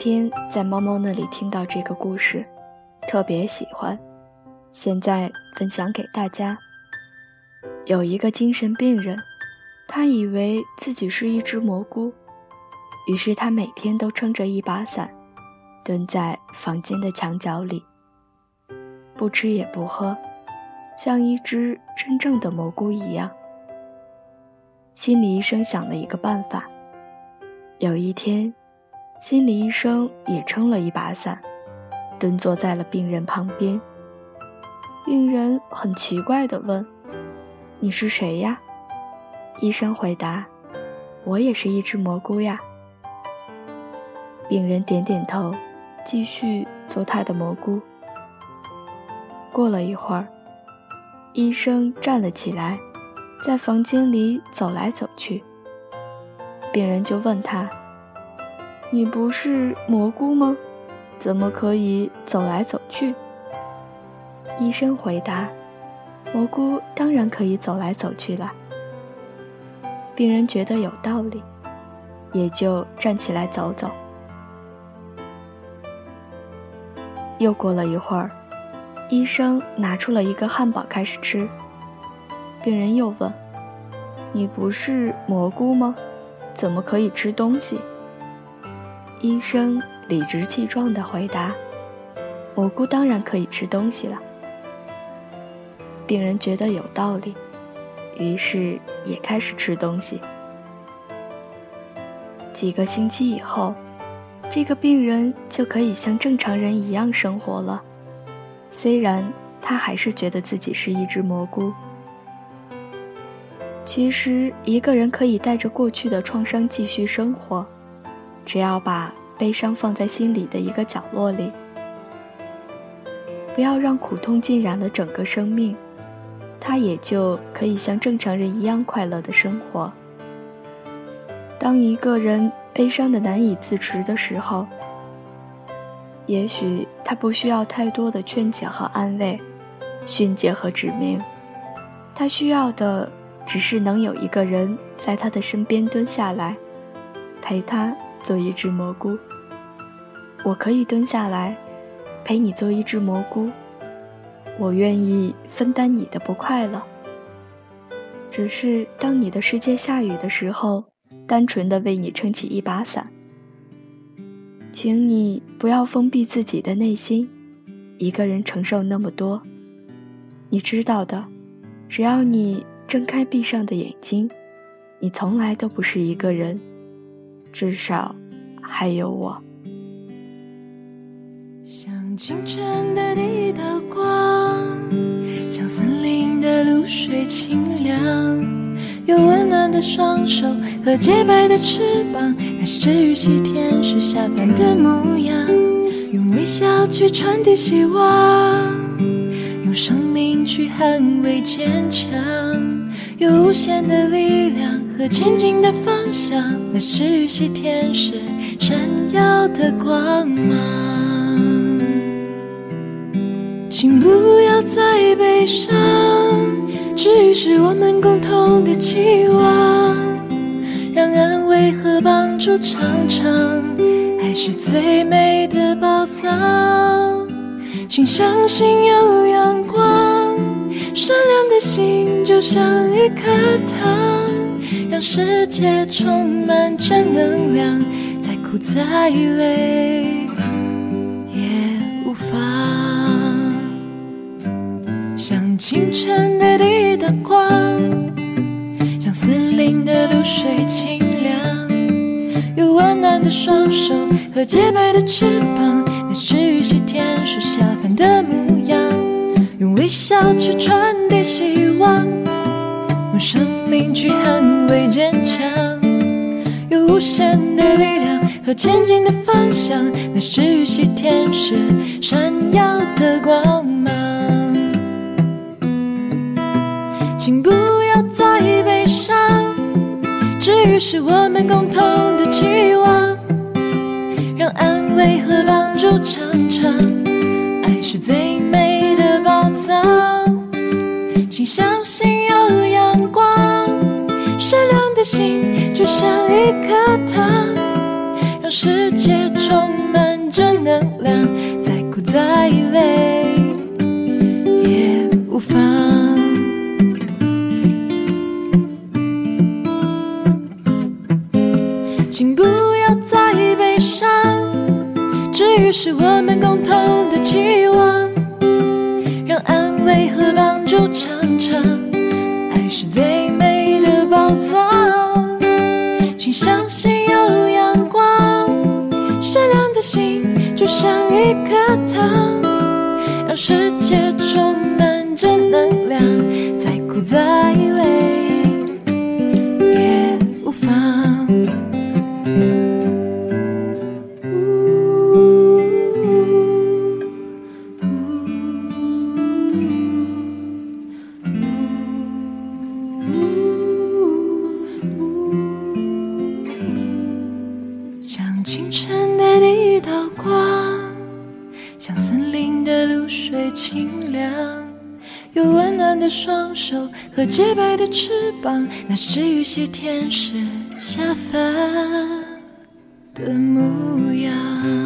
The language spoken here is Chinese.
天在猫猫那里听到这个故事，特别喜欢，现在分享给大家。有一个精神病人，他以为自己是一只蘑菇，于是他每天都撑着一把伞，蹲在房间的墙角里，不吃也不喝，像一只真正的蘑菇一样。心理医生想了一个办法，有一天。心理医生也撑了一把伞，蹲坐在了病人旁边。病人很奇怪地问：“你是谁呀？”医生回答：“我也是一只蘑菇呀。”病人点点头，继续做他的蘑菇。过了一会儿，医生站了起来，在房间里走来走去。病人就问他。你不是蘑菇吗？怎么可以走来走去？医生回答：“蘑菇当然可以走来走去了。”病人觉得有道理，也就站起来走走。又过了一会儿，医生拿出了一个汉堡开始吃。病人又问：“你不是蘑菇吗？怎么可以吃东西？”医生理直气壮地回答：“蘑菇当然可以吃东西了。”病人觉得有道理，于是也开始吃东西。几个星期以后，这个病人就可以像正常人一样生活了，虽然他还是觉得自己是一只蘑菇。其实，一个人可以带着过去的创伤继续生活。只要把悲伤放在心里的一个角落里，不要让苦痛浸染了整个生命，他也就可以像正常人一样快乐的生活。当一个人悲伤的难以自持的时候，也许他不需要太多的劝解和安慰、训诫和指明，他需要的只是能有一个人在他的身边蹲下来，陪他。做一只蘑菇，我可以蹲下来陪你做一只蘑菇。我愿意分担你的不快乐。只是当你的世界下雨的时候，单纯的为你撑起一把伞。请你不要封闭自己的内心，一个人承受那么多。你知道的，只要你睁开闭上的眼睛，你从来都不是一个人。至少还有我。像清晨的第一道光，像森林的露水清凉，有温暖的双手和洁白的翅膀，那是治愈系天使下凡的模样。用微笑去传递希望，用生命去捍卫坚强，有无限的力量。和前进的方向，那是雨系天使闪耀的光芒。请不要再悲伤，治愈是我们共同的期望。让安慰和帮助常常，爱是最美的宝藏。请相信有阳光，善良的心就像一颗糖。让世界充满正能量，再苦再累也无妨。像清晨的第一道光，像森林的露水清凉，有温暖的双手和洁白的翅膀，那是雨系天使下凡的模样，用微笑去传递希望。用生命去捍卫坚强，有无限的力量和前进的方向，那是雨系天使闪耀的光芒。请不要再悲伤，治愈是我们共同的期望，安慰和帮助常常，爱是最美的宝藏，请相信有阳光。善良的心就像一颗糖，让世界充满正能量。再苦再。累也无妨。请不，于是我们共同的期望，让安慰和帮助常常，爱是最美的宝藏。请相信有阳光，善良的心就像一颗糖，让世界充满像森林的露水清凉，有温暖的双手和洁白的翅膀，那是一些天使下凡的模样。